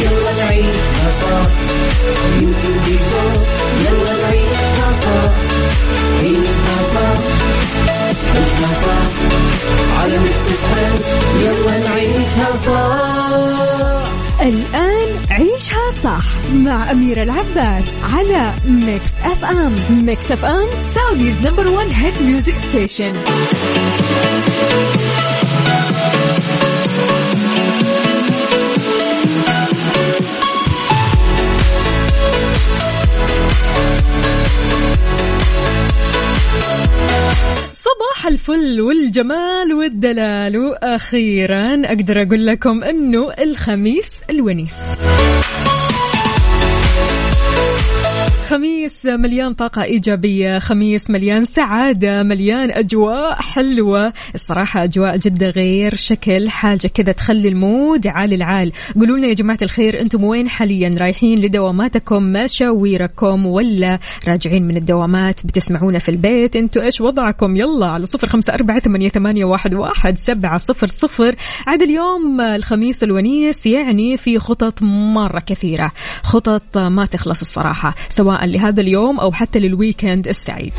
يلا نعيشها صح يلا نعيشها صح عيشها صح عيشها صح على يلا نعيشها الآن عيشها صح مع أميرة العباس على Mix FM Mix FM Saudi's number one hit music station صباح الفل والجمال والدلال. وأخيرا أقدر أقول لكم إنه الخميس الونيس. خميس مليان طاقة إيجابية خميس مليان سعادة مليان أجواء حلوة. الصراحة أجواء جدا غير شكل حاجة كذا تخلي المود عال العال. قولوا لنا يا جماعة الخير أنتم وين حاليا؟ رايحين لدواماتكم مشاويركم ولا راجعين من الدوامات؟ بتسمعونا في البيت؟ أنتم إيش وضعكم؟ يلا على صفر خمسة أربعة ثمانية واحد سبعة صفر صفر. عاد اليوم الخميس الونيس يعني في خطط مرة كثيرة. خطط ما تخلص الصراحة سواء لهذا اليوم أو حتى للويكند السعيد.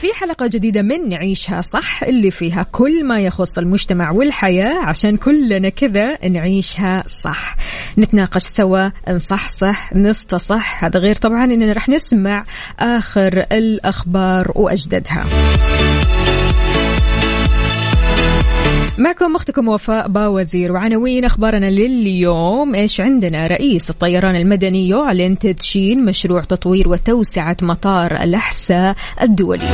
في حلقة جديدة من نعيشها صح اللي فيها كل ما يخص المجتمع والحياة عشان كلنا كذا نعيشها صح. نتناقش سوا نصحصح نستصح. هذا غير طبعا إننا رح نسمع آخر الأخبار واجددها معكم أختكم وفاء باوزير. وعناوين أخبارنا لليوم؟ إيش عندنا؟ رئيس الطيران المدني يعلن تدشين مشروع تطوير وتوسعة مطار الأحساء الدولي.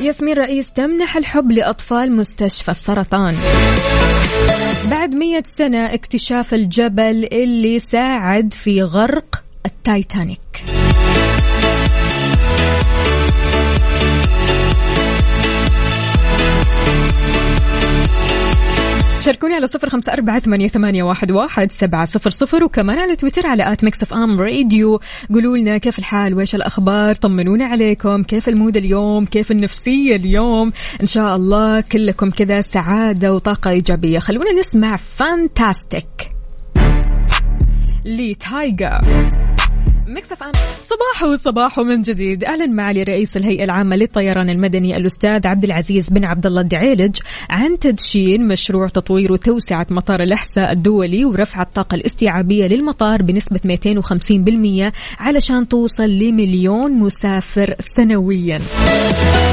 ياسمين رئيس تمنح الحب لأطفال مستشفى السرطان. بعد مية سنة اكتشاف الجبل اللي ساعد في غرق التايتانيك. شاركوني على صفر خمسة أربعة ثمانية, واحد, واحد سبعة صفر صفر وكمان على تويتر على at Mix FM Radio. قولوا لنا كيف الحال؟ وإيش الأخبار؟ طمنونا عليكم. كيف ال mood اليوم؟ كيف النفسية اليوم؟ إن شاء الله كلكم كذا سعادة وطاقة إيجابية. خلونا نسمع Fantastic ل Tyga. Mix FM صباح وصباح من جديد. اعلن معالي رئيس الهيئة العامة للطيران المدني الأستاذ عبد العزيز بن عبد الله الدعيلج عن تدشين مشروع تطوير وتوسعة مطار الاحساء الدولي ورفع الطاقة الاستيعابية للمطار بنسبة 250% علشان توصل لمليون مسافر سنويا.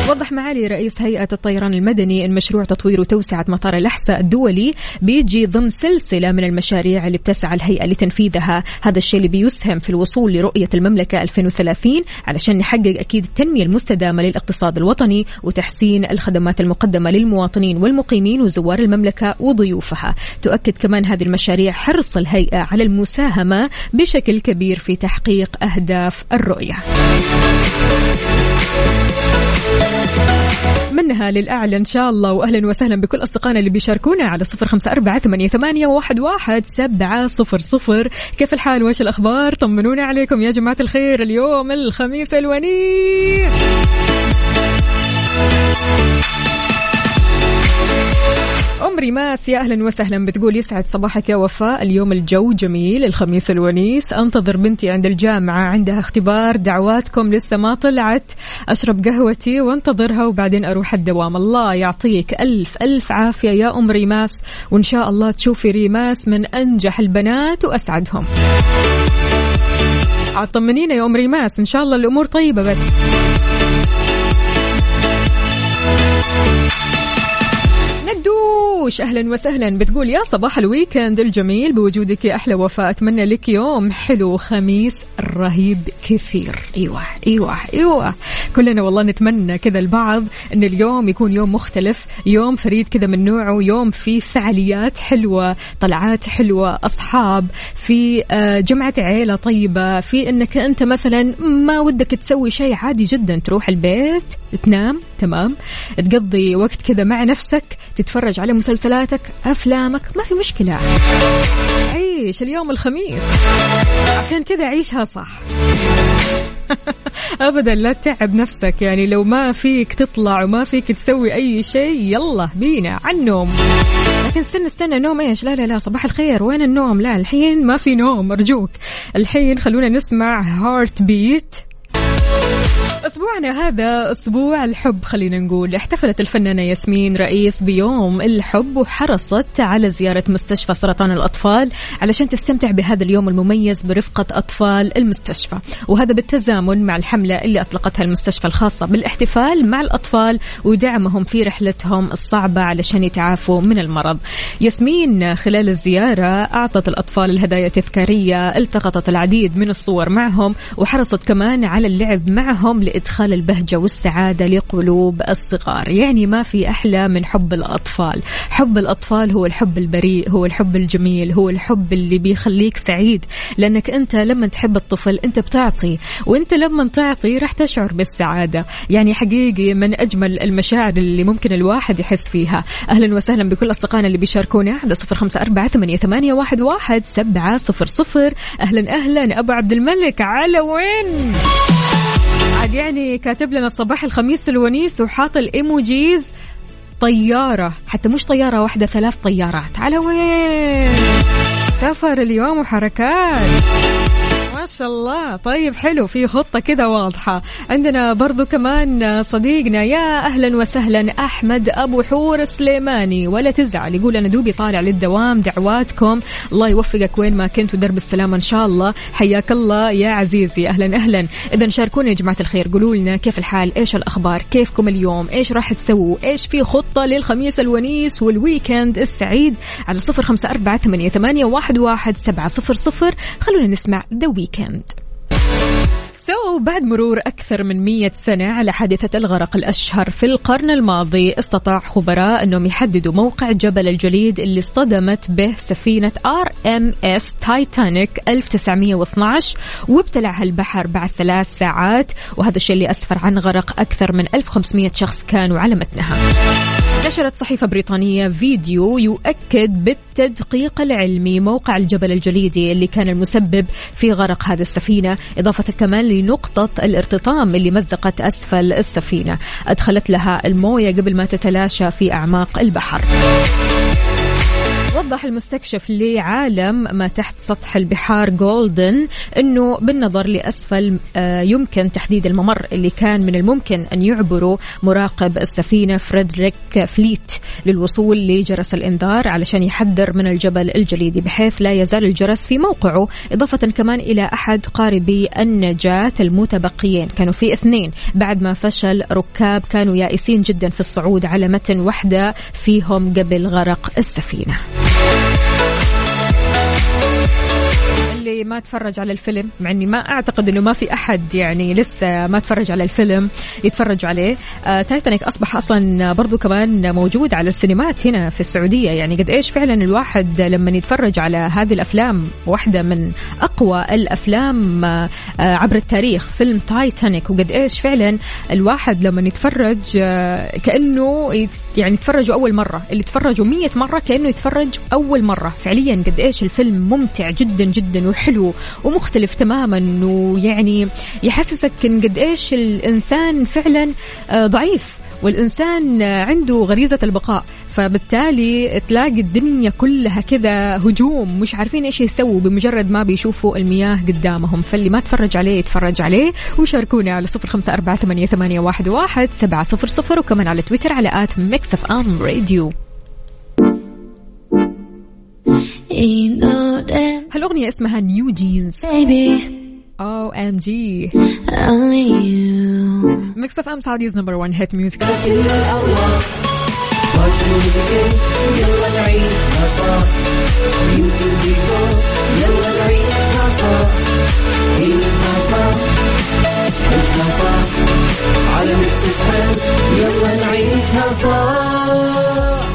وضح معالي رئيس هيئة الطيران المدني إن مشروع تطوير وتوسعة مطار الاحساء الدولي بيجي ضمن سلسلة من المشاريع اللي بتسعى الهيئة لتنفيذها. هذا الشيء اللي بيسهم في الوصول رؤية المملكة 2030 علشان نحقق أكيد التنمية المستدامة للاقتصاد الوطني وتحسين الخدمات المقدمة للمواطنين والمقيمين وزوار المملكة وضيوفها. تؤكد كمان هذه المشاريع حرص الهيئة على المساهمة بشكل كبير في تحقيق أهداف الرؤية. منها للأعلى إن شاء الله. وأهلا وسهلا بكل أصدقائنا اللي بيشاركونا على صفر خمسة أربعة ثمانية, واحد, واحد سبعة صفر صفر. كيف الحال؟ وإيش الأخبار؟ طمنونا عليكم يا جماعة الخير. اليوم الخميس الونيس. أم ريماس يا أهلا وسهلا. بتقول يسعد صباحك يا وفاء. اليوم الجو جميل الخميس الونيس. أنتظر بنتي عند الجامعة. عندها اختبار دعواتكم لسه ما طلعت. أشرب قهوتي وانتظرها وبعدين أروح الدوام. الله يعطيك ألف ألف عافية يا أم ريماس. وإن شاء الله تشوفي ريماس من أنجح البنات وأسعدهم. طمنينا يا أم ريماس. إن شاء الله الأمور طيبة بس. عدوش أهلا وسهلا. بتقول يا صباح ال weekend الجميل. بوجودك يا أحلى وفاء. أتمنى لك يوم حلو خميس رهيب كثير. أيوه أيوه أيوه. كلنا والله نتمنى كذا البعض إن اليوم يكون يوم مختلف يوم فريد كذا من نوعه يوم فيه فعاليات حلوة طلعات حلوة أصحاب في آه، جمعة عيلة طيبة في إنك أنت مثلا ما ودك تسوي شيء عادي جدا تروح البيت تنام تمام تقضي وقت كذا مع نفسك تتفرج على مسلسلاتك أفلامك ما في مشكلة. عيش اليوم الخميس. عشان كذا عيشها صح. ابدا لا تتعب نفسك يعني لو ما فيك تطلع وما فيك تسوي أي شيء يلا بينا على النوم. لكن استنى استنى نوم إيش؟ لا لا لا صباح الخير. وين النوم؟ لا الحين ما في نوم أرجوك. الحين خلونا نسمع هارت بيت أسبوعنا هذا أسبوع الحب خلينا نقول. احتفلت الفنانة ياسمين رئيس بيوم الحب وحرصت على زيارة مستشفى سرطان الأطفال علشان تستمتع بهذا اليوم المميز برفقة أطفال المستشفى. وهذا بالتزامن مع الحملة اللي أطلقتها المستشفى الخاصة بالاحتفال مع الأطفال ودعمهم في رحلتهم الصعبة علشان يتعافوا من المرض. ياسمين خلال الزيارة أعطت الأطفال الهدايا التذكارية التقطت العديد من الصور معهم وحرصت كمان على اللعب معهم لإدخال البهجة والسعادة لقلوب الصغار. يعني ما في أحلى من حب الأطفال. حب الأطفال هو الحب البريء هو الحب الجميل هو الحب اللي بيخليك سعيد. لأنك أنت لما تحب الطفل أنت بتعطي وأنت لما تعطي راح تشعر بالسعادة. يعني حقيقي من أجمل المشاعر اللي ممكن الواحد يحس فيها. أهلا وسهلا بكل أصدقائنا اللي بيشاركونا على صفر خمسة أربعة ثمانية واحد واحد سبعة صفر صفر. أهلا أهلا أبو عبد الملك على وين؟ عاد يعني كاتب لنا الصباح الخميس الونيس وحاط الإيموجيز طيارة حتى مش طيارة واحدة ثلاث طيارات. على وين سفر اليوم وحركات. ما شاء الله. طيب حلو. في خطة كذا واضحة. عندنا برضو كمان صديقنا يا أهلا وسهلا أحمد أبو حور سليماني ولا تزعل يقول أنا دوبي طالع للدوام دعواتكم. الله يوفقك وين ما كنت ودرب السلامة إن شاء الله. حياك الله يا عزيزي. أهلا أهلا. إذا شاركونا يا جماعة الخير. قولوا لنا كيف الحال؟ إيش الأخبار؟ كيفكم اليوم؟ إيش راح تسووا؟ إيش في خطة للخميس الونيس وال weekend السعيد؟ على صفر خمسة أربعة ثمانية واحد واحد سبعة صفر صفر. خلونا نسمع The Week Weeknd so بعد مرور أكثر من مية سنة على حادثة الغرق الأشهر في القرن الماضي استطاع خبراء أنهم يحددوا موقع جبل الجليد اللي اصطدمت به سفينة RMS Titanic 1912 وابتلعها البحر بعد ثلاث ساعات وهذا الشيء اللي أسفر عن غرق أكثر من 1500 شخص كانوا على متنها. نشرت صحيفة بريطانية فيديو يؤكد بالتدقيق العلمي موقع الجبل الجليدي اللي كان المسبب في غرق هذه السفينة إضافة كمان لنقطة الارتطام اللي مزقت أسفل السفينة. أدخلت لها الموية قبل ما تتلاشى في أعماق البحر. وضح المستكشف لعالم ما تحت سطح البحار جولدن إنه بالنظر لأسفل آه، يمكن تحديد الممر اللي كان من الممكن أن يعبره مراقب السفينة فريدريك فليت للوصول لجرس الإنذار علشان يحذر من الجبل الجليدي بحيث لا يزال الجرس في موقعه إضافة كمان إلى أحد قاربي النجاة المتبقيين. كانوا في اثنين. بعد ما فشل ركاب كانوا يائسين جدا في الصعود على متن واحدة فيهم قبل غرق السفينة. ما تفرج على الفيلم مع إني ما أعتقد إنه ما في أحد يعني لسه ما تفرج على الفيلم يتفرج عليه. آه تايتانيك أصبح أصلا برضو كمان موجود على السينمات هنا في السعودية. يعني قد إيش فعلا الواحد لما يتفرج على هذه الأفلام واحدة من أقوى الأفلام آه عبر التاريخ فيلم تايتانيك وقد إيش فعلا الواحد لما يتفرج آه كأنه يعني يتفرجوا أول مرة. اللي تفرجوا مية مرة كأنه يتفرج أول مرة. فعليا قد إيش الفيلم ممتع جدا جدا وحلو. ومختلف تماما ويعني يحسسك إن قد إيش الإنسان فعلا آه، ضعيف والإنسان عنده غريزة البقاء. فبالتالي تلاقي الدنيا كلها كذا هجوم مش عارفين إيش يسووا بمجرد ما بيشوفوا المياه قدامهم. فاللي ما تفرج عليه يتفرج عليه. وشاركونا على صفر خمسة أربعة ثمانية واحد واحد سبعة صفر صفر وكمان على تويتر على at Mix FM Radio. هالأغنية اسمها NewJeans OMG Mix FM Saudi's number 1 hit music يلا نعيشها صح beautiful يلا نعيشها صح عيشها صح عيشها صح على Mix يلا نعيشها صح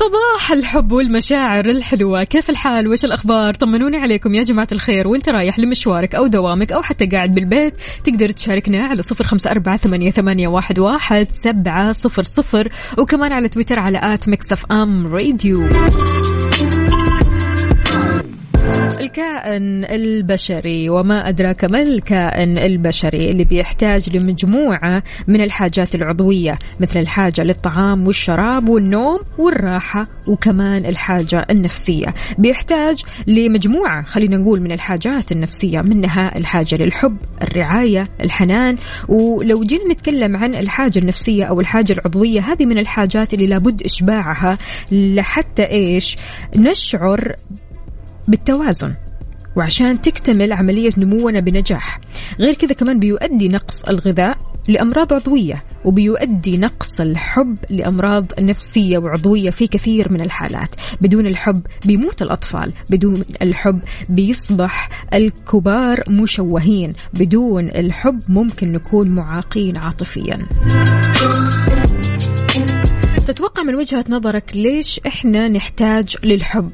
صباح الحب والمشاعر الحلوة. كيف الحال؟ وش الأخبار؟ طمنوني عليكم يا جماعة الخير. وانت رايح لمشوارك أو دوامك أو حتى قاعد بالبيت تقدر تشاركنا على صفر خمسة أربعة ثمانية, واحد, واحد سبعة صفر صفر وكمان على تويتر على آت مكسف أم راديو. الكائن البشري وما أدراك ما الكائن البشري اللي بيحتاج لمجموعة من الحاجات العضوية مثل الحاجة للطعام والشراب والنوم والراحة وكمان الحاجة النفسية. بيحتاج لمجموعة خلينا نقول من الحاجات النفسية منها الحاجة للحب الرعاية الحنان. ولو جينا نتكلم عن الحاجة النفسية أو الحاجة العضوية هذه من الحاجات اللي لابد إشباعها لحتى إيش؟ نشعر بالتوازن. وعشان تكتمل عملية نمونا بنجاح. غير كذا كمان بيؤدي نقص الغذاء لأمراض عضوية وبيؤدي نقص الحب لأمراض نفسية وعضوية في كثير من الحالات. بدون الحب بيموت الأطفال بدون الحب بيصبح الكبار مشوهين بدون الحب ممكن نكون معاقين عاطفيا. تتوقع من وجهة نظرك ليش إحنا نحتاج للحب؟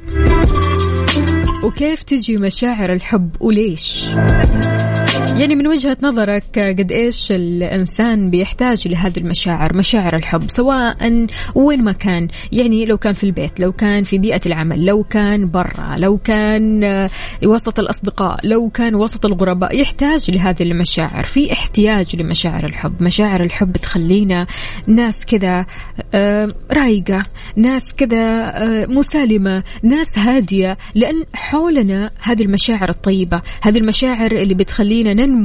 وكيف تجي مشاعر الحب وليش؟ يعني من وجهة نظرك قد إيش الإنسان بيحتاج لهذه المشاعر مشاعر الحب؟ سواء وين ما كان يعني لو كان في البيت لو كان في بيئة العمل لو كان برا لو كان وسط الأصدقاء لو كان وسط الغرباء يحتاج لهذه المشاعر. في احتياج لمشاعر الحب. مشاعر الحب تخلينا ناس كذا آه، رايقة ناس كذا آه، مسالمة ناس هادية لأن حولنا هذه المشاعر الطيبة هذه المشاعر اللي بتخلينا ننمو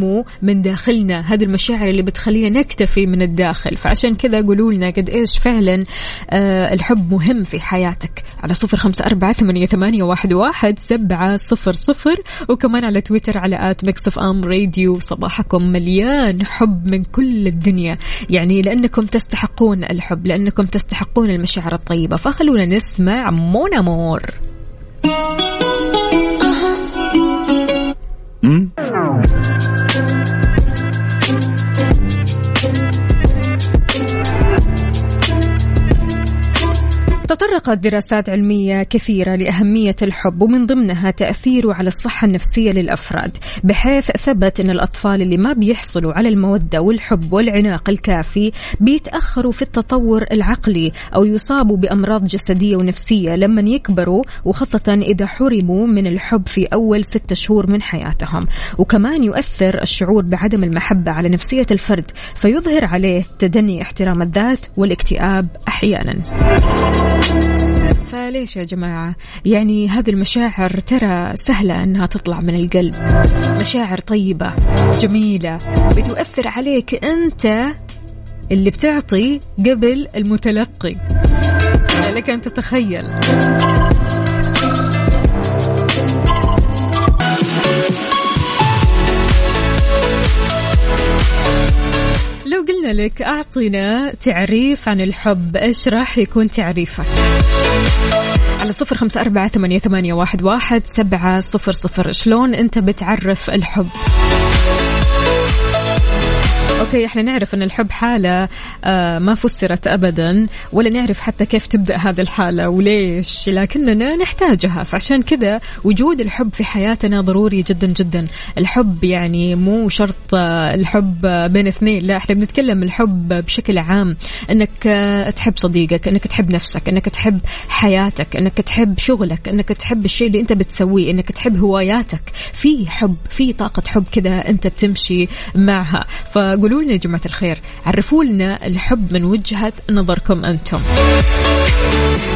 من داخلنا هذه المشاعر اللي بتخلينا نكتفي من الداخل. فعشان كذا قولوا لنا قد إيش فعلا آه الحب مهم في حياتك. على صفر خمسة أربعة ثمانية, واحد, واحد سبعة صفر صفر. وكمان على تويتر على at Mix FM Radio. صباحكم مليان حب من كل الدنيا. يعني لأنكم تستحقون الحب لأنكم تستحقون المشاعر الطيبة. فخلونا نسمع Moon تطرقت دراسات علمية كثيرة لأهمية الحب ومن ضمنها تأثيره على الصحة النفسية للأفراد بحيث ثبت أن الأطفال اللي ما بيحصلوا على المودة والحب والعناق الكافي بيتأخروا في التطور العقلي أو يصابوا بأمراض جسدية ونفسية لما يكبروا وخاصة إذا حرموا من الحب في أول ستة شهور من حياتهم. وكمان يؤثر الشعور بعدم المحبة على نفسية الفرد فيظهر عليه تدني احترام الذات والاكتئاب أحيانا. فليش يا جماعة؟ يعني هذه المشاعر ترى سهلة أنها تطلع من القلب. مشاعر طيبة جميلة بتؤثر عليك أنت اللي بتعطي قبل المتلقي. لك أن تتخيل. لو قلنا لك أعطينا تعريف عن الحب. إيش راح يكون تعريفك؟ على صفر خمسة أربعة ثمانية, ثمانية واحد, واحد سبعة صفر صفر. شلون أنت بتعرف الحب؟ أوكي إحنا نعرف إن الحب حالة آه ما فسرت ابدا ولا نعرف حتى كيف تبدأ هذه الحالة وليش. لكننا نحتاجها. فعشان كذا وجود الحب في حياتنا ضروري جدا جدا. الحب يعني مو شرط آه، الحب بين اثنين. لا إحنا بنتكلم الحب بشكل عام. إنك آه، تحب صديقك إنك تحب نفسك إنك تحب حياتك إنك تحب شغلك إنك تحب الشيء اللي أنت بتسويه إنك تحب هواياتك. في حب في طاقة حب كذا أنت بتمشي معها. فقولوا قولوا لنا يا جماعة الخير عرفوا لنا الحب من وجهة نظركم أنتم.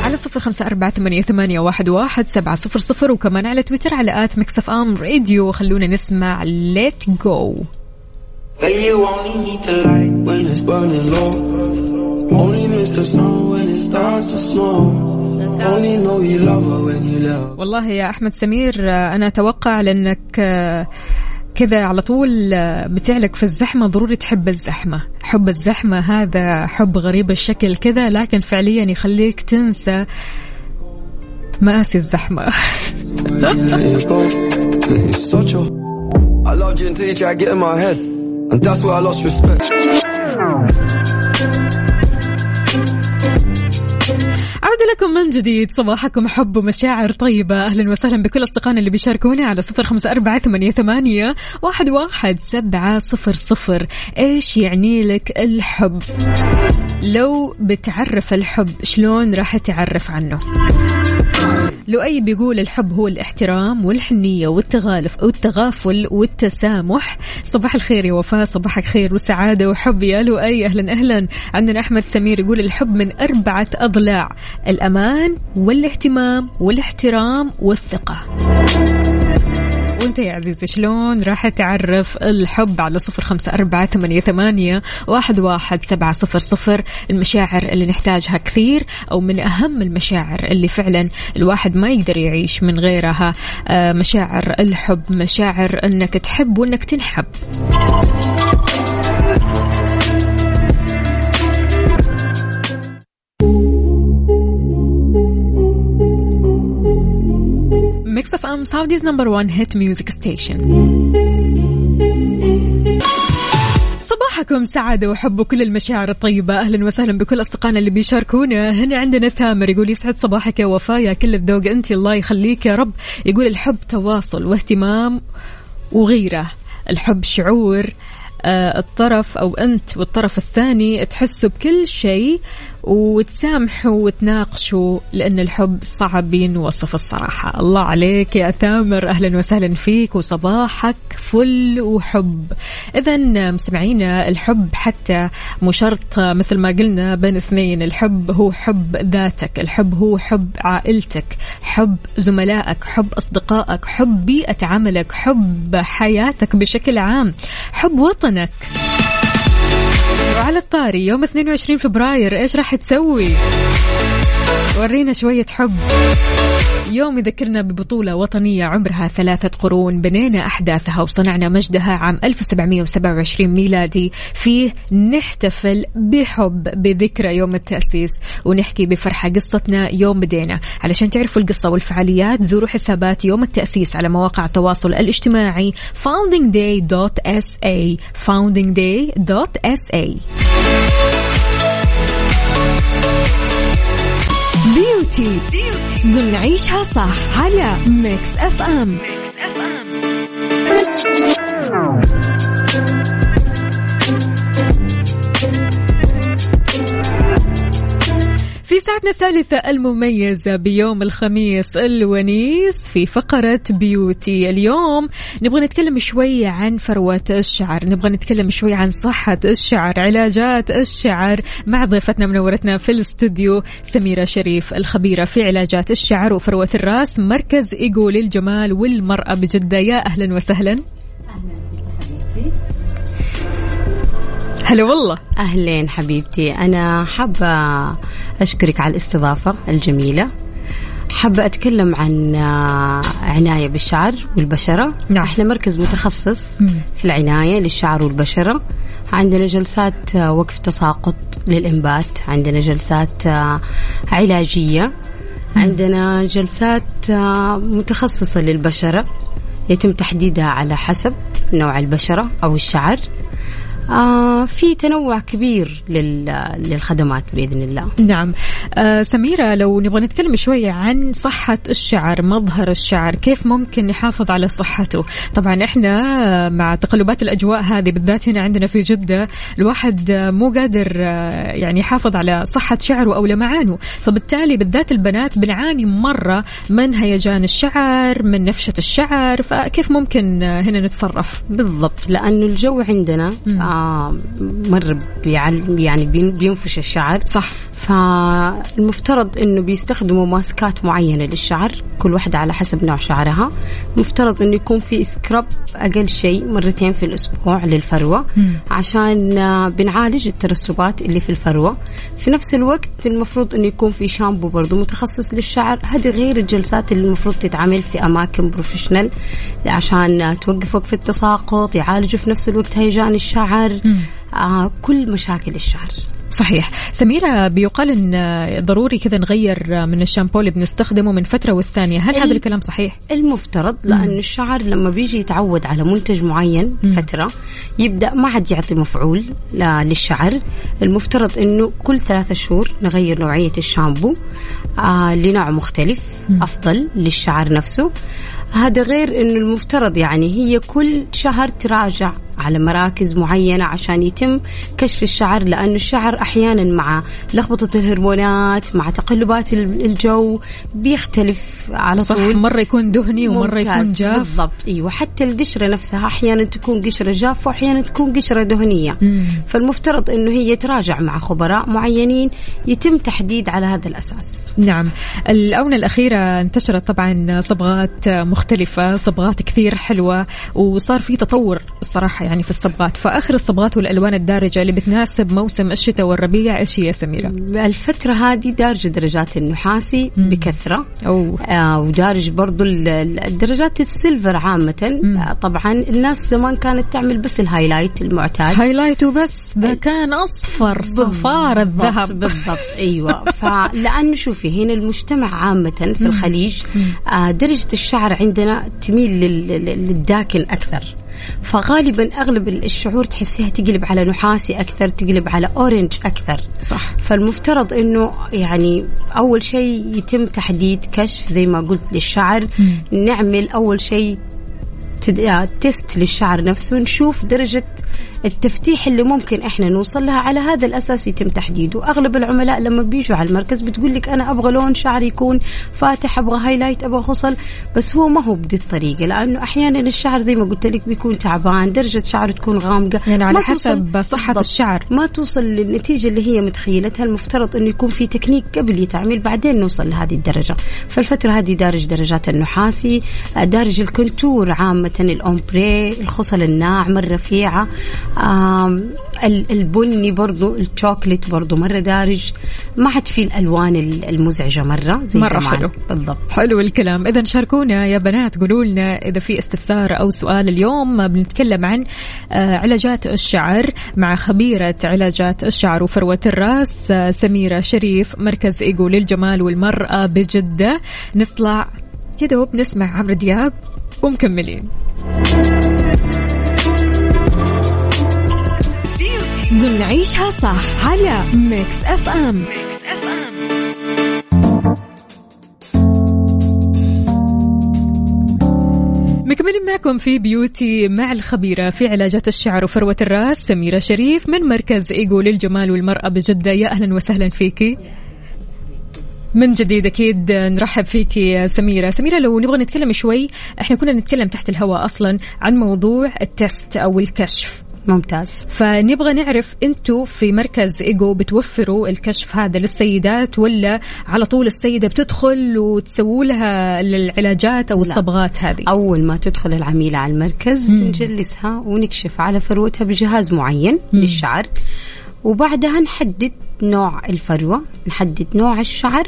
على صفر خمسة أربعة ثمانية, ثمانية واحد, واحد سبعة صفر صفر وكمان على تويتر على at Mix FM Radio. خلونا نسمع Let Go. والله يا أحمد سمير أنا أتوقع لأنك كذا على طول بتعلق في الزحمة ضروري تحب الزحمة. حب الزحمة هذا حب غريب الشكل كذا لكن فعليا يخليك تنسى مآسي الزحمة. I loved you until you tried to get in my head And that's where I lost respect. لكم من جديد صباحكم حب ومشاعر طيبة. أهلا وسهلا بكل أصدقائنا اللي بيشاركونا على صفر خمسة أربعة ثمانية, ثمانية واحد, واحد سبعة صفر صفر. إيش يعني لك الحب؟ لو بتعرف الحب شلون راح تعرف عنه؟ لؤي بيقول الحب هو الاحترام والحنية والتغالف والتغافل والتسامح. صباح الخير يا وفاء صباحك خير وسعادة وحب يا لؤي. أهلا أهلا. عندنا أحمد سمير يقول الحب من أربعة أضلاع الأمان والاهتمام والاحترام والثقة. وانت يا عزيزي شلون راح تعرف الحب على صفر خمسة أربعة ثمانية, ثمانية واحد, واحد سبعة صفر صفر؟ المشاعر اللي نحتاجها كثير أو من أهم المشاعر اللي فعلا الواحد ما يقدر يعيش من غيرها. آه، مشاعر الحب مشاعر أنك تحب وأنك تنحب. Mix FM Saudi's number 1 hit music station صباحكم سعادة وحب وكل المشاعر الطيبة. أهلا وسهلا بكل أصدقائنا اللي بيشاركونا. هنا عندنا ثامر يقول يسعد صباحك يا وفاء كل الذوق. أنت الله يخليك يا رب. يقول الحب تواصل واهتمام وغيرة. الحب شعور آه، الطرف أو أنت والطرف الثاني تحسوا بكل شيء وتسامحوا وتناقشوا لأن الحب صعب ينوصف الصراحة. الله عليك يا ثامر أهلا وسهلا فيك وصباحك فل وحب. إذا مستمعينا الحب حتى مو شرط مثل ما قلنا بين اثنين. الحب هو حب ذاتك الحب هو حب عائلتك حب زملائك حب أصدقائك حب بيئة عملك حب حياتك بشكل عام حب وطنك. وعلى الطاري. يوم 22 فبراير إيش راح تسوي؟ ورينا شوية حب. يوم يذكرنا ببطولة وطنية عمرها ثلاثة قرون بنينا أحداثها وصنعنا مجدها عام 1727 ميلادي. فيه نحتفل بحب بذكرى يوم التأسيس. ونحكي بفرحة قصتنا يوم بدينا. علشان تعرفوا القصة والفعاليات زوروا حسابات يوم التأسيس على مواقع التواصل الاجتماعي foundingday.sa foundingday.sa beauty نعيشها صح على Mix FM في ساعتنا الثالثة المميزة بيوم الخميس الونيس في فقرة بيوتي اليوم. نبغى نتكلم شوي عن فروة الشعر نبغى نتكلم شوي عن صحة الشعر علاجات الشعر مع ضيفتنا منورتنا في الاستوديو سميرة شريف الخبيرة في علاجات الشعر وفروة الرأس مركز إيجو للجمال والمرأة بجدة. يا أهلا وسهلا. أهلا حبيبتي. هلا والله. أهلين حبيبتي. أنا حابة أشكرك على الاستضافة الجميلة. حابة أتكلم عن عناية بالشعر والبشرة. نعم. إحنا مركز متخصص في العناية للشعر والبشرة. عندنا جلسات وقف تساقط للإنبات. عندنا جلسات علاجية. عندنا جلسات متخصصة للبشرة. يتم تحديدها على حسب نوع البشرة أو الشعر. آه في تنوع كبير للخدمات بإذن الله. نعم آه سميرة لو نبغى نتكلم شوية عن صحة الشعر، مظهر الشعر، كيف ممكن نحافظ على صحته؟ طبعا إحنا مع تقلبات الأجواء هذه بالذات هنا عندنا في جدة الواحد مو قادر آه يعني يحافظ على صحة شعره أو لمعانه، فبالتالي بالذات البنات بنعاني مرة من هيجان الشعر، من نفشة الشعر، فكيف ممكن هنا نتصرف؟ بالضبط لأنه الجو عندنا مره بيعل يعني بينفش الشعر. صح. فالمفترض إنه بيستخدموا ماسكات معينة للشعر كل واحدة على حسب نوع شعرها. مفترض إنه يكون في سكراب أقل شيء مرتين في الأسبوع للفروة عشان آه، بنعالج الترسبات اللي في الفروة. في نفس الوقت المفروض إنه يكون في شامبو برضو متخصص للشعر. هذه غير الجلسات اللي المفروض تتعمل في أماكن بروفيشنال عشان توقف وقف التساقط يعالجوا في نفس الوقت هيجان الشعر. آه كل مشاكل الشعر. صحيح. سميرة بيقال إن ضروري كذا نغير من الشامبو اللي بنستخدمه من فترة والثانية. هل هذا الكلام صحيح؟ المفترض لأن الشعر لما بيجي يتعود على منتج معين فترة يبدأ ما عاد يعطي مفعول للشعر. المفترض أنه كل ثلاثة شهور نغير نوعية الشامبو آه لنوع مختلف أفضل للشعر نفسه. هذا غير إنه المفترض يعني هي كل شهر تراجع على مراكز معينة عشان يتم كشف الشعر لأنه الشعر أحيانا مع لخبطة الهرمونات مع تقلبات الجو بيختلف على صح طول. مرة يكون دهني ومرة يكون جاف. بالضبط. أيوة حتى القشرة نفسها أحيانا تكون قشرة جافة وأحيانا تكون قشرة دهنية. مم. فالمفترض أنه هي تراجع مع خبراء معينين يتم تحديد على هذا الأساس. نعم. الآونة الأخيرة انتشرت طبعا صبغات مختلفة صبغات كثير حلوة وصار في تطور الصراحة يعني في الصبغات فآخر الصبغات والالوان الدارجة اللي بتناسب موسم الشتاء والربيع إيش هي سميرة؟ الفترة هذه دارجه درجات النحاسي مم. بكثرة. أوه. آه ودارج برضو الدرجات ال silver عامة. آه طبعا الناس زمان كانت تعمل بس ال highlight المعتاد. highlight وبس. ده كان أصفر صفار الذهب. بالضبط أيوه. فلأنه شوفي هنا المجتمع عامة في الخليج آه درجة الشعر عندنا تميل للداكن أكثر. فغالبا أغلب الشعور تحسيها تقلب على نحاسي أكثر تقلب على orange أكثر. صح. فالمفترض إنه يعني أول شيء يتم تحديد كشف زي ما قلت للشعر. م. نعمل أول شيء test للشعر نفسه نشوف درجة التفتيح اللي ممكن إحنا نوصل لها. على هذا الأساس يتم تحديده. أغلب العملاء لما بيجوا على المركز بتقول لك أنا أبغى لون شعر يكون فاتح أبغى highlight أبغى خصل بس هو ما هو بدي الطريقة. لأنه أحيانا الشعر زي ما قلت لك بيكون تعبان درجة شعره تكون غامقة. يعني على حسب صحة. الشعر. ما توصل للنتيجة اللي هي متخيلتها. المفترض إنه يكون في تكنيك قبل يتعمل بعدين نوصل لهذه الدرجة. فالفترة هذه دارج درجات النحاسي دارج ال contour عامة ال ombre الخصل الناعمة الرفيعة البني برضو الشوكليت برضو مرة دارج. ما عاد في الألوان المزعجة مرة زي مرة زمان. حلو. بالضبط. حلو الكلام. إذا شاركونا يا بنات قولوا لنا إذا في استفسار أو سؤال اليوم بنتكلم عن آه، علاجات الشعر مع خبيرة علاجات الشعر وفروة الراس آه، سميرة شريف مركز إيجو للجمال والمرأة بجدة. نطلع يدوب نسمع عمرو دياب. ومكملين. نعيشها صح على Mix FM Mix FM مكملين معكم في beauty مع الخبيرة في علاجات الشعر وفروة الراس سميرة شريف من مركز إيجو للجمال والمرأة بجدة. يا أهلا وسهلا فيكي. من جديد أكيد نرحب فيك يا سميرة، سميرة لو نبغى نتكلم شوي، إحنا كنا نتكلم تحت الهواء أصلا عن موضوع ال test أو الكشف. ممتاز فنبغى نعرف أنتم في مركز إيجو بتوفروا الكشف هذا للسيدات ولا على طول السيدة بتدخل وتسووا لها العلاجات أو الصبغات هذه أول ما تدخل العميلة على المركز مم. نجلسها ونكشف على فروتها بجهاز معين مم. للشعر وبعدها نحدد نوع الفروة نحدد نوع الشعر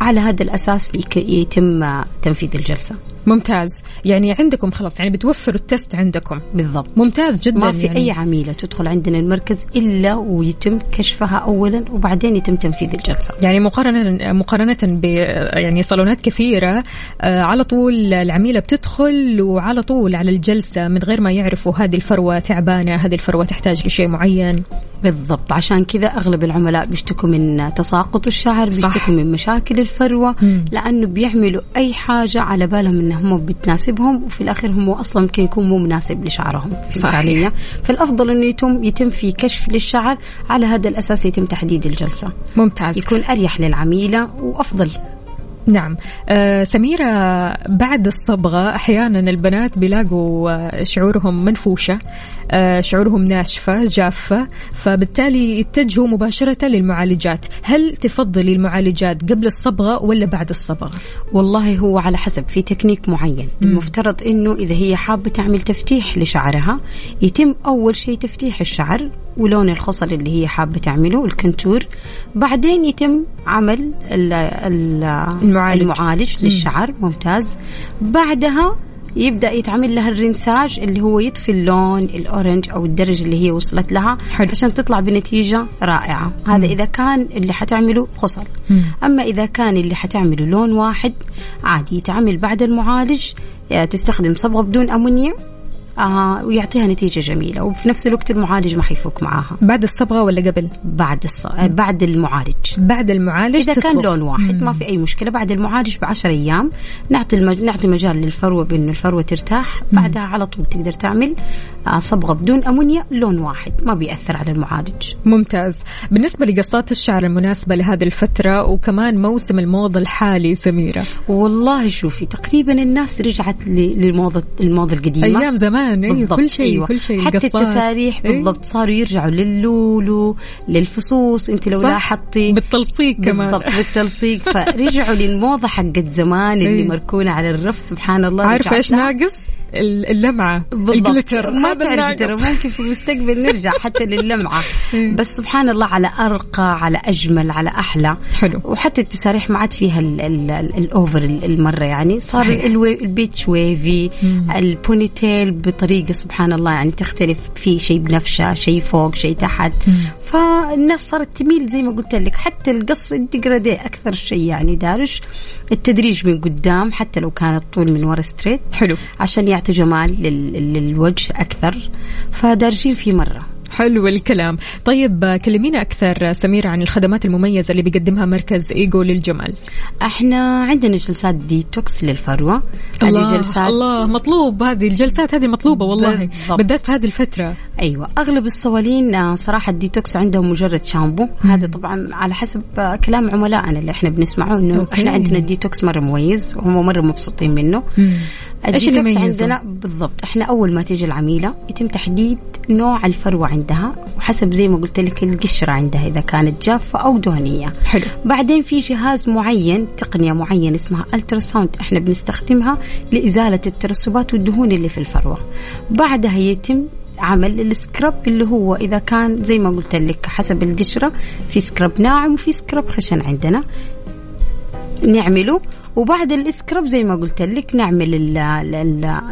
على هذا الأساس يتم تنفيذ الجلسة. ممتاز. يعني عندكم خلاص يعني بتوفروا التست عندكم. بالضبط. ممتاز جدا ما في يعني. أي عميلة تدخل عندنا المركز إلا ويتم كشفها اولا وبعدين يتم تنفيذ الجلسة. يعني مقارنة مقارنة ب يعني صالونات كثيرة آه، على طول العميلة بتدخل وعلى طول على الجلسة من غير ما يعرفوا هذه الفروة تعبانة هذه الفروة تحتاج لشيء معين. بالضبط. عشان كذا أغلب العملاء بيشتكوا من تساقط الشعر بيشتكوا من مشاكل الفروة مم. لأنه بيعملوا أي حاجة على بالهم انهم بتناسبهم وفي الاخير هم أصلا ممكن يكون مو مناسب لشعرهم. صحيح. فالأفضل إنه يتم يتم في كشف للشعر على هذا الأساس يتم تحديد الجلسة. ممتاز. يكون أريح للعميلة وأفضل. نعم. آه سميرة بعد الصبغة أحيانا البنات بيلاقوا آه، شعورهم منفوشة. شعورهم ناشفة جافة. فبالتالي يتجهوا مباشرة للمعالجات. هل تفضلي المعالجات قبل الصبغة ولا بعد الصبغة؟ والله هو على حسب في تكنيك معين. مم. المفترض إنه إذا هي حابة تعمل تفتيح لشعرها يتم أول شيء تفتيح الشعر ولون الخصل اللي هي حابة تعمله الكنتور. بعدين يتم عمل المعالج, المعالج للشعر ممتاز. بعدها يبدأ يتعمل لها الرنساج اللي هو يطفي اللون الأورنج أو الدرجه اللي هي وصلت لها حلو. عشان تطلع بنتيجة رائعة مم. هذا إذا كان اللي حتعمله خصل مم. أما إذا كان اللي حتعمله لون واحد عادي يتعمل بعد المعالج تستخدم صبغة بدون امونيا آه ويعطيها نتيجة جميلة وفي نفس الوقت المعالج ما حيفك معاها. بعد الصبغة ولا قبل؟ بعد الص... بعد المعالج. بعد المعالج إذا تصبغ. كان لون واحد مم. ما في أي مشكلة. بعد المعالج ب 10 أيام نعطي المج... نعطي مجال للفروة بانه الفروة ترتاح. بعدها على طول تقدر تعمل آه صبغة بدون أمونيا لون واحد. ما بيأثر على المعالج. ممتاز. بالنسبة لقصات الشعر المناسبة لهذه الفترة وكمان موسم الموضة الحالي سميرة. والله شوفي تقريبا الناس رجعت للموضة الموضة القديمة. أيام زمان. كمان أيوة كل شيء أيوة. كل شيء. حتى التساريح أيوة. بالضبط صاروا يرجعوا للولو للفصوص. أنت لو لاحظتي. بالتلصيق كمان. بالضبط بالتلصيق. فرجعوا للموضة حقت زمان اللي أيوة. مركونة على الرف. سبحان الله. عارفة إيش ناقص؟ اللمعة. ال glitter. ما تعرف ترى ممكن في المستقبل نرجع حتى للمعة إيه. بس سبحان الله على أرقى على أجمل على أحلى. حلو. وحتى التساريح ما عاد فيها ال over المرة يعني. صار ال beach wavy ال ponytail بطريقة سبحان الله يعني تختلف. في شيء بنفشة شيء فوق شيء تحت. فالناس صارت تميل زي ما قلت لك. حتى القص ال dégradé أكثر شيء يعني دارج التدريج من قدام حتى لو كان الطول من ورا straight حلو. عشان يعطي جمال للوجه أكثر. فدارجين في مرة. حلو الكلام طيب كلمينا أكثر سميرة عن الخدمات المميزة اللي بيقدمها مركز إيجو للجمال إحنا عندنا جلسات ديتوكس للفروة الله جلسات الله مطلوب هذه الجلسات هذه مطلوبة والله بالضبط. بالذات في هذه الفترة أيوة أغلب الصوالين آه، صراحة الديتوكس عندهم مجرد شامبو. هذا طبعا على حسب آه، كلام عملائنا اللي إحنا بنسمعه okay. إحنا عندنا الديتوكس مرة مميز وهم مرة مبسوطين منه مم. إيش اللي عندنا؟ بالضبط. إحنا أول ما تيجي العميلة يتم تحديد نوع الفروة عندها وحسب زي ما قلت لك القشرة عندها إذا كانت جافة أو دهنية. حلو. بعدين في جهاز معين تقنية معينة اسمها ultrasound إحنا بنستخدمها لإزالة الترسبات والدهون اللي في الفروة. بعدها يتم عمل ال scrub اللي هو إذا كان زي ما قلت لك حسب القشرة في scrub ناعم وفي scrub خشن عندنا. نعمله وبعد ال scrub زي ما قلت لك نعمل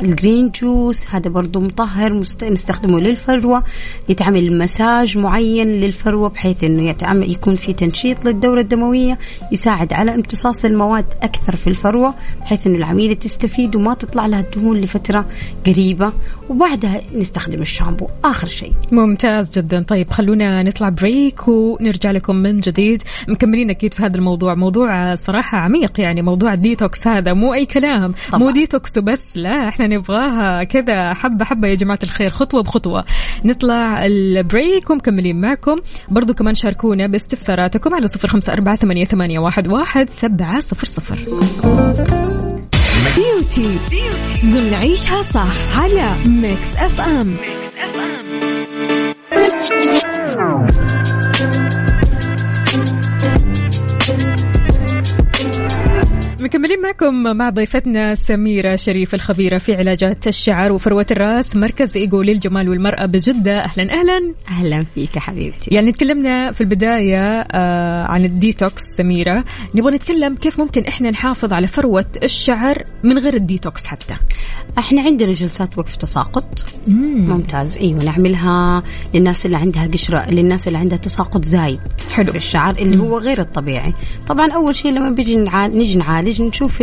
ال green juice هذا برضو مطهر نستخدمه للفروة. يتعمل مساج معين للفروة بحيث إنه يتعمل يكون في تنشيط للدورة الدموية يساعد على امتصاص المواد أكثر في الفروة بحيث انه العميلة تستفيد وما تطلع لها الدهون لفترة قريبة. وبعدها نستخدم الشامبو آخر شيء. ممتاز جدا. طيب خلونا نطلع break ونرجع لكم من جديد. مكملين أكيد في هذا الموضوع. موضوع صراحة عميق يعني موضوع الديتوكس هذا مو أي كلام طبعا. مو ديتوكس وبس لا إحنا نبغاها كذا حبة حبة يا جماعة الخير خطوة بخطوة. نطلع ال break ومكملين معكم. برضو كمان شاركونا باستفساراتكم على صفر خمسة أربعة ثمانية, ثمانية واحد, واحد سبعة صفر صفر. beauty نعيشها صح على Mix FM Mix F ام مكملين معكم مع ضيفتنا سميرة شريف الخبيرة في علاجات الشعر وفروة الراس مركز إيجو للجمال والمرأة بجدة. أهلا أهلا. أهلا فيك حبيبتي. يعني تكلمنا في البداية آه عن الديتوكس سميرة. نبغى نتكلم كيف ممكن إحنا نحافظ على فروة الشعر من غير الديتوكس حتى. إحنا عندنا جلسات وقف تساقط. مم. ممتاز. إيوه نعملها للناس اللي عندها قشرة للناس اللي عندها تساقط زايد حلو. في الشعر اللي مم. هو غير الطبيعي. طبعا أول شيء لما بيجي نعالج نعالج نشوف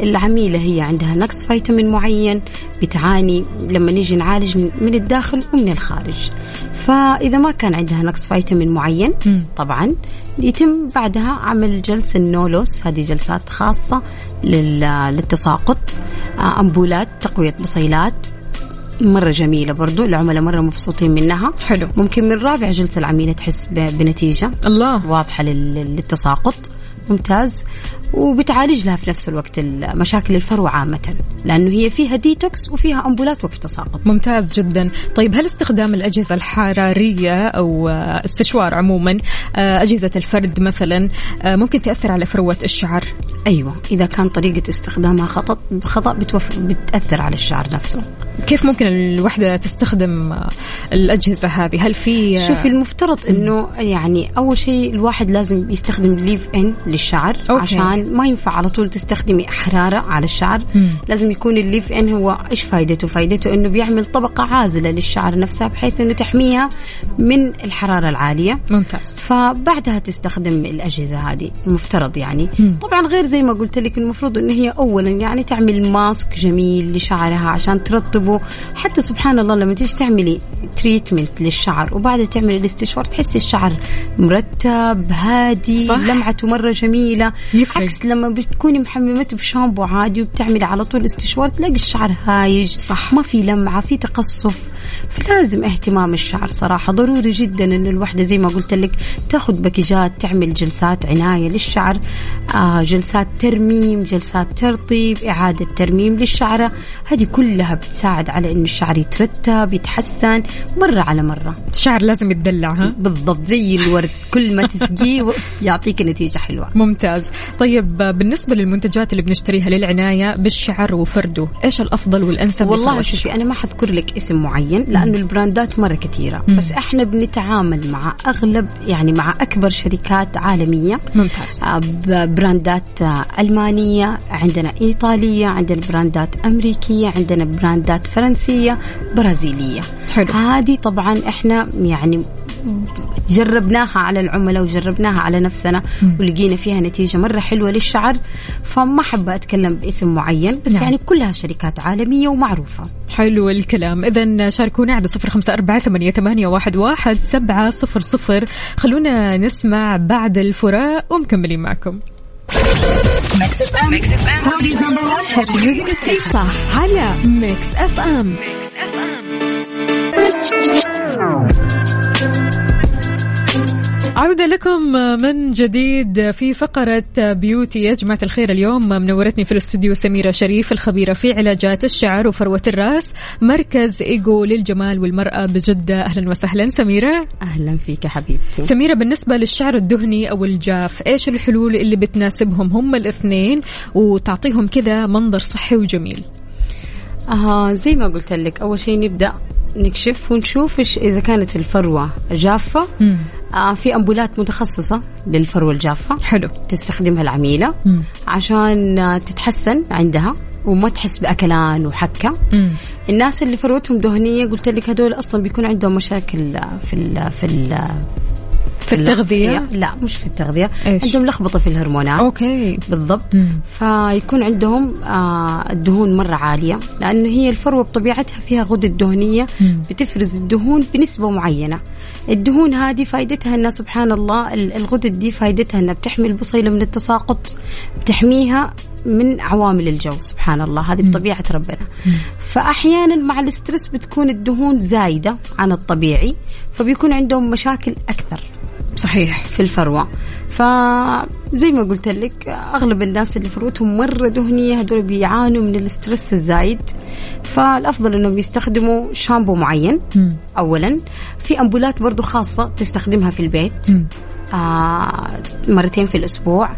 العميلة هي عندها نقص فيتامين معين بتعاني. لما نيجي نعالج من الداخل ومن الخارج. فإذا ما كان عندها نقص فيتامين معين. طبعا يتم بعدها عمل جلسة النولوس. هذه جلسات خاصة للتساقط آه، أمبولات تقوية بصيلات. مرة جميلة برضو العملاء مرة مبسوطين منها. حلو. ممكن من رابع جلسة العميلة تحس بنتيجة. الله. واضحة للتساقط. ممتاز وبتعالج لها في نفس الوقت مشاكل الفروة عامة لأنه هي فيها ديتوكس وفيها أمبولات وقف تساقط. ممتاز جدا. طيب هل استخدام الأجهزة الحرارية أو استشوار عموما آه، أجهزة الفرد مثلا آه، ممكن تأثر على فروة الشعر؟ أيوة إذا كان طريقة استخدامها خطأ خطأ بتوف... بتأثر على الشعر نفسه. كيف ممكن الوحدة تستخدم آه، الأجهزة هذه؟ هل في شوفي المفترض أنه يعني أول شيء الواحد لازم يستخدم leave-in للشعر okay. عشان ما ينفع على طول تستخدمي حرارة على الشعر مم. لازم يكون ال leave-in هو إيش فايدته فايدته أنه بيعمل طبقة عازلة للشعر نفسها بحيث أنه تحميها من الحرارة العالية ممتاز فبعدها تستخدم الأجهزة هذه المفترض يعني مم. طبعا غير زي ما قلت لك المفروض أن هي أولا يعني تعمل mask جميل لشعرها عشان ترطبه حتى سبحان الله لما تيجي تعملي treatment للشعر وبعدها تعملي الاستشوار تحسي الشعر مرتب هادي صح. لمعته مرة جميلة يفرق. عكس لما بتكوني محممته بشامبو عادي وبتعملي على طول استشوار تلاقي الشعر هايج. صح. ما في لمعة في تقصف. فلازم اهتمام الشعر صراحة. ضروري جدا أن الوحدة زي ما قلت لك تاخذ باكيجات تعمل جلسات عناية للشعر آه جلسات ترميم جلسات ترطيب إعادة ترميم للشعرة. هذه كلها بتساعد على أن الشعر يترتب يتحسن مرة على مرة. الشعر لازم يتدلع ها؟ بالضبط زي الورد. كل ما تسقيه يعطيك نتيجة حلوة. ممتاز. طيب بالنسبة للمنتجات اللي بنشتريها للعناية بالشعر وفرده إيش الأفضل والأنسب والله شوفي أنا ما حذكر لك اسم معين لأنه البراندات مرة كثيرة. بس إحنا بنتعامل مع أغلب يعني مع أكبر شركات عالمية. ممتاز. آه، براندات آه، ألمانية عندنا إيطالية عندنا براندات أمريكية عندنا براندات فرنسية برازيلية. حلو. هذه طبعا إحنا يعني جربناها على العملاء وجربناها على نفسنا ولقينا فيها نتيجة مرة حلوة للشعر فما حابة أتكلم باسم معين بس نعم. يعني كلها شركات عالمية ومعروفة. حلو الكلام. إذا شاركونا على صفر خمسة أربعة ثمانية, ثمانية واحد, واحد سبعة صفر صفر. خلونا نسمع بعد الفراق ومكملين معكم. صح على Mix FM عودة لكم من جديد في فقرة beauty يا جماعة الخير. اليوم منورتني في الاستوديو سميرة شريف الخبيرة في علاجات الشعر وفروة الرأس مركز إيجو للجمال والمرأة بجدة. أهلا وسهلا سميرة. أهلا فيك حبيبتي. سميرة بالنسبة للشعر الدهني أو الجاف إيش الحلول اللي بتناسبهم؟ هم الاثنين وتعطيهم كذا منظر صحي وجميل. آه زي ما قلت لك أول شيء نبدأ نكشف ونشوف إذا كانت الفروة جافة آه في أمبولات متخصصة للفروة الجافة حلو تستخدمها العميلة مم. عشان آه تتحسن عندها وما تحس بأكلان وحكه مم. الناس اللي فروتهم دهنية قلت لك هدول أصلا بيكون عندهم مشاكل في ال في ال في التغذية؟ لا مش في التغذية إيش؟ عندهم لخبطة في الهرمونات أوكي بالضبط مم. فيكون عندهم آه الدهون مرة عالية لأنه هي الفروة بطبيعتها فيها غدد دهنية مم. بتفرز الدهون بنسبة معينة الدهون هذه فائدتها أنها سبحان الله الغدد دي فائدتها أنها بتحمي البصيلة من التساقط بتحميها من عوامل الجو سبحان الله هذه بطبيعة ربنا. فأحيانا مع الاسترس بتكون الدهون زايدة عن الطبيعي فبيكون عندهم مشاكل أكثر صحيح. في الفروة. فزي ما قلت لك أغلب الناس اللي فروتهم مرة دهنية هدول بيعانوا من الاسترس الزايد فالأفضل أنهم يستخدموا شامبو معين م. أولا في أمبولات برضو خاصة تستخدمها في البيت م. آه مرتين في الأسبوع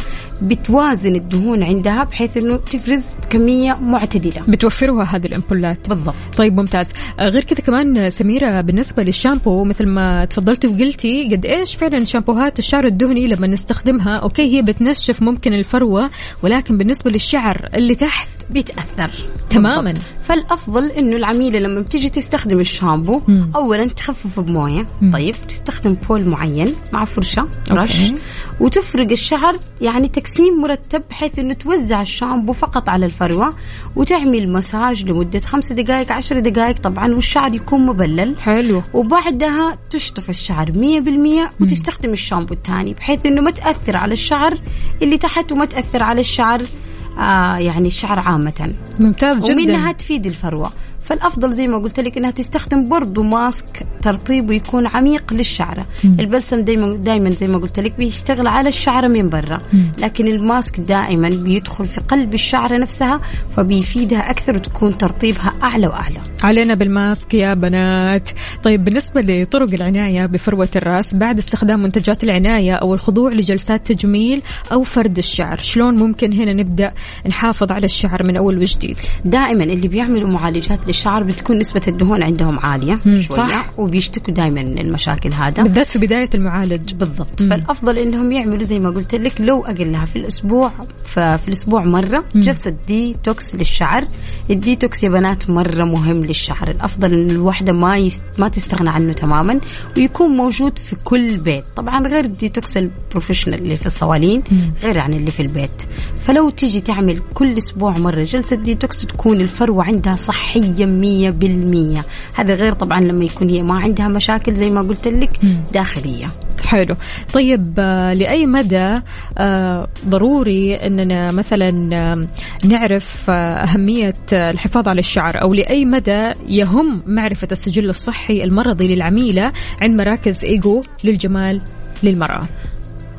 بتوازن الدهون عندها بحيث أنه تفرز كمية معتدلة. بتوفرها هذه الأمبولات بالضبط. طيب ممتاز. آه غير كذا كمان سميرة بالنسبة للشامبو مثل ما تفضلتي وقلتي قد إيش فعلا شامبوهات الشعر الدهني لما نستخدمها okay هي بتنشف ممكن الفروة ولكن بالنسبة للشعر اللي تحت بيتأثر. تماما. بالضبط. فالأفضل إنه العميلة لما بتيجي تستخدم الشامبو مم. اولا تخفف بموية. مم. طيب تستخدم bowl معين مع فرشة brush وتفرق الشعر يعني تقسيم مرتب بحيث إنه توزع الشامبو فقط على الفروة وتعمل مساج لمدة خمسة دقائق عشر دقائق. طبعا والشعر يكون مبلل. حلو. وبعدها تشطف الشعر 100% وتستخدم الشامبو الثاني بحيث إنه ما تأثر على الشعر اللي تحت وما تأثر على الشعر آه يعني الشعر عامة. ممتاز جدا. ومنها تفيد الفروة. فالأفضل زي ما قلت لك إنها تستخدم برضو ماسك ترطيبه يكون عميق للشعره البلسم دايما دايما زي ما قلت لك بيشتغل على الشعره من برا. لكن الماسك دائما بيدخل في قلب الشعره نفسها فبيفيدها أكثر وتكون ترطيبها أعلى وأعلى. علينا بالماسك يا بنات. طيب بالنسبة لطرق العناية بفروة الرأس بعد استخدام منتجات العناية أو الخضوع لجلسات تجميل أو فرد الشعر شلون ممكن هنا نبدأ نحافظ على الشعر من أول وجديد؟ دائما اللي بيعملوا معالجات للشعر بتكون نسبة الدهون عندهم عالية شوية صح. وبيشتكوا دائما من المشاكل هذا. بالذات في بدايه المعالج. بالضبط. فالأفضل إنهم يعملوا زي ما قلت لك لو أقلها في الأسبوع ففي الأسبوع مرة. جلسة ديتوكس للشعر. الديتوكس يا بنات مرة مهم للشعر. الأفضل إن الوحدة ما يست... ما تستغنى عنه تماما ويكون موجود في كل بيت. طبعا غير ال detox ال professional اللي في الصوالين غير عن اللي في البيت. فلو تيجي تعمل كل أسبوع مرة جلسة ديتوكس تكون الفروة عندها صحية مية بالمية. هذا غير طبعا لما يكون هي ما عندها مشاكل زي ما قلت لك داخلية. حلو. طيب آه، لأي مدى آه، ضروري أننا مثلا آه، نعرف أهمية الحفاظ على الشعر؟ أو لأي مدى يهم معرفة السجل الصحي المرضي للعميلة عند مراكز إيجو للجمال للمرأة؟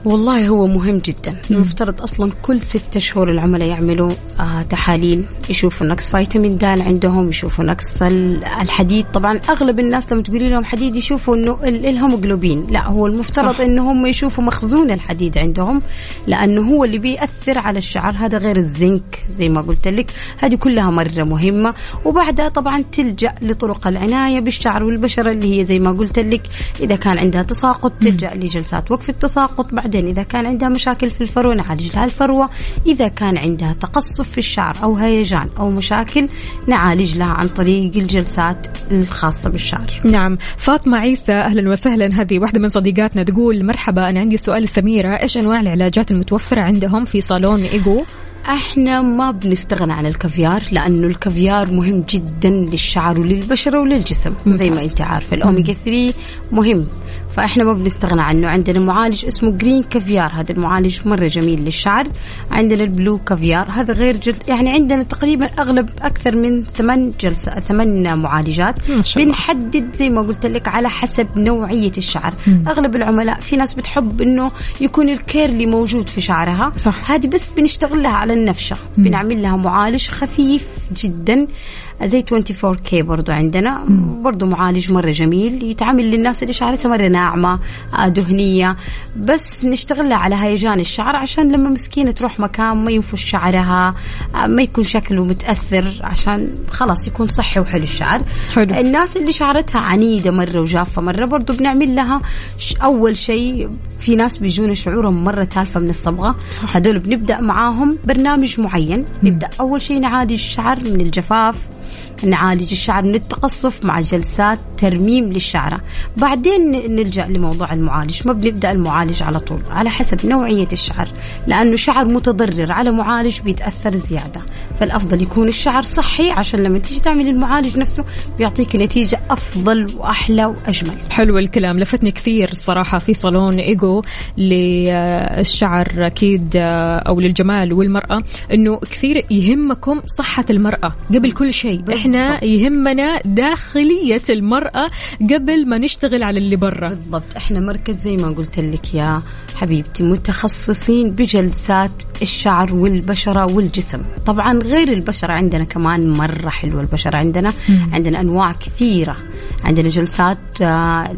والله هو مهم جدا. المفترض أصلا كل ستة شهور العملاء يعملوا آه تحاليل يشوفوا نقص فيتامين د عندهم يشوفوا نقص ال- الحديد. طبعا أغلب الناس لما تقولي لهم حديد يشوفوا إنه ال- الهيموجلوبين لا هو المفترض صح. هم يشوفوا مخزون الحديد عندهم لأنه هو اللي بيأثر على الشعر. هذا غير الزنك زي ما قلت لك. هذه كلها مرة مهمة. وبعدها طبعا تلجأ لطرق العناية بالشعر والبشرة اللي هي زي ما قلت لك. إذا كان عندها تساقط تلجأ لجلسات وقف التساقط. بعدين إذا كان عندها مشاكل في الفروة نعالج لها الفروة. إذا كان عندها تقصف في الشعر أو هيجان أو مشاكل نعالج لها عن طريق الجلسات الخاصة بالشعر. نعم. فاطمة عيسى أهلا وسهلا. هذه واحدة من صديقاتنا تقول مرحبا أنا عندي سؤال سميرة إيش أنواع العلاجات المتوفرة عندهم في صالون إيجو؟ إحنا ما بنستغنى عن الكافيار لأنه الكافيار مهم جدا للشعر وللبشرة وللجسم زي ما أنت عارفة. الأوميجا 3 مهم. فإحنا ما بنستغنى عنه. عندنا معالج اسمه green caviar هذا المعالج مرة جميل للشعر. عندنا ال blue caviar هذا غير gold. يعني عندنا تقريبا أغلب أكثر من ثمان جلسة ثمان معالجات. بنحدد زي ما قلت لك على حسب نوعية الشعر. أغلب العملاء في ناس بتحب إنه يكون الكيرلي موجود في شعرها. صح. هذه بس بنشتغل لها على النفشة. بنعمل لها معالج خفيف جدا. زي 24 كي برضو عندنا. برضو معالج مرة جميل يتعامل للناس اللي شعرتها مرة ناعمة آه، دهنية. بس نشتغل لها على هيجان الشعر عشان لما مسكينة تروح مكان ما ينفش شعرها آه، ما يكون شكله متأثر عشان خلاص يكون صحي وحلو الشعر. حلو. الناس اللي شعرتها عنيدة مرة وجافة مرة برضو بنعمل لها أول شيء في ناس بيجونا شعورهم مرة تالفة من الصبغة. هذول بنبدأ معاهم برنامج معين. نبدأ أول شيء نعالج الشعر من الجفاف. نعالج الشعر من التقصف مع جلسات ترميم للشعرة بعدين نلجأ لموضوع المعالج. ما بنبدأ المعالج على طول على حسب نوعية الشعر لأنه شعر متضرر على معالج بيتأثر زيادة. فالأفضل يكون الشعر صحي عشان لما تيجي تعمل المعالج نفسه بيعطيك نتيجة أفضل وأحلى وأجمل. حلو الكلام لفتني كثير الصراحة في صالون إيجو للشعر أكيد أو للجمال والمرأة أنه كثير يهمكم صحة المرأة قبل كل شيء. إحنا يهمنا داخلية المرأة قبل ما نشتغل على اللي برا. بالضبط. إحنا مركز زي ما قلت لك يا حبيبتي متخصصين بجلسات الشعر والبشرة والجسم. طبعا غير البشرة عندنا كمان مرة حلوة البشرة عندنا. عندنا أنواع كثيرة. عندنا جلسات آه،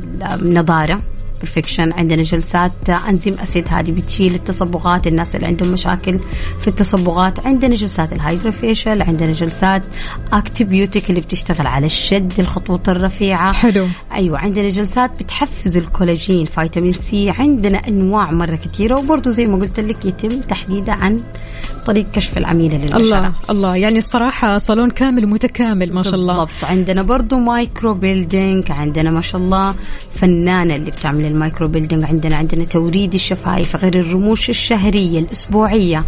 perfection عندنا جلسات enzyme acid هذه بتشيل التصبغات الناس اللي عندهم مشاكل في التصبغات. عندنا جلسات ال hydrafacial عندنا جلسات أكتيبيوتيك اللي بتشتغل على الشد الخطوط الرفيعة. حلو. أيوه عندنا جلسات بتحفز الكولاجين فيتامين سي. عندنا أنواع مرة كثيره وبرضه زي ما قلت لك يتم تحديدها عن طريق كشف العميله للبشرة. الله الله. يعني الصراحة صالون كامل متكامل ما شاء الله. بالضبط. عندنا برضو microblading عندنا ما شاء الله فنانة اللي بتعمل ال microblading عندنا عندنا توريد الشفايف غير الرموش الشهرية الأسبوعية.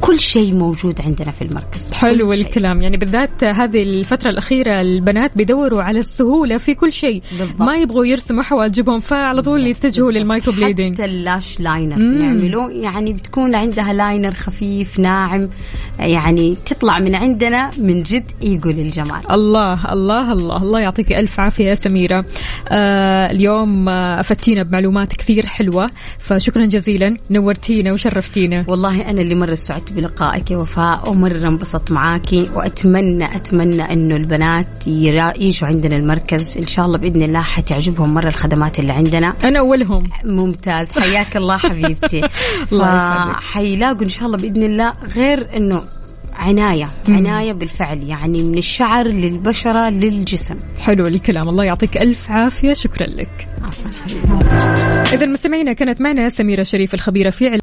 كل شيء موجود عندنا في المركز. حلو الكلام. يعني بالذات هذه الفترة الأخيرة البنات بيدوروا على السهولة في كل شيء. ما يبغوا يرسموا حواجبهم فعلى طول يتجهوا لل microblading حتى ال lash liner نعمله يعني بتكون عندها liner خفيف ناعم. يعني تطلع من عندنا من جد يقول الجمال. الله الله الله. الله يعطيك ألف عافية يا سميرة. آه اليوم آه أفتينا بمعلومات كثير حلوة. فشكرا جزيلا. نورتينا وشرفتينا. والله أنا اللي مرة سعدت بلقائك. يا وفاء ومرة انبسطت معاكي وأتمنى أتمنى أنه البنات يجوا عندنا المركز. إن شاء الله بإذن الله حتعجبهم مرة الخدمات اللي عندنا. أنا أولهم. ممتاز. حياك الله حبيبتي. حيلاقوا إن شاء الله بإذن الله غير أنه عناية. عناية بالفعل يعني من الشعر للبشرة للجسم. حلو الكلام. الله يعطيك ألف عافية. شكرا لك. عفوا إذا مستمعينا كانت معنا سميرة شريف الخبيرة في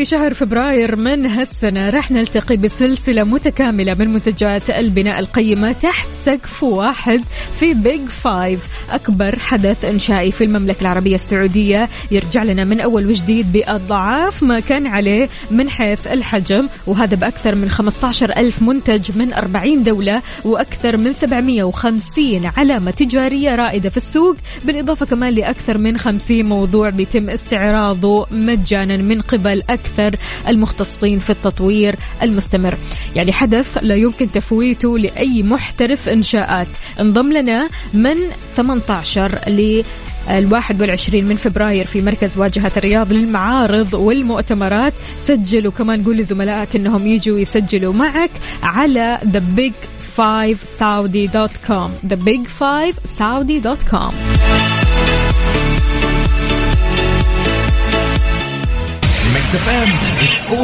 في شهر فبراير من هالسنة راح نلتقي بسلسلة متكاملة من منتجات البناء القيمة تحت سقف واحد في بيج فايف أكبر حدث إنشائي في المملكة العربية السعودية. يرجع لنا من أول وجديد بأضعاف ما كان عليه من حيث الحجم وهذا بأكثر من 15 ألف منتج من 40 دولة وأكثر من 750 علامة تجارية رائدة في السوق بالإضافة كمان لأكثر من 50 موضوع بيتم استعراضه مجانا من قبل أكثر أكثر المختصين في التطوير المستمر. يعني حدث لا يمكن تفويته لأي محترف إنشاءات. انضم لنا من 18 ل الواحد والعشرين من فبراير في مركز واجهة الرياض للمعارض والمؤتمرات. سجلوا كمان قول لزملائك إنهم يجوا يسجلوا معك على thebig5saudi.com thebig5saudi.com FM, it's all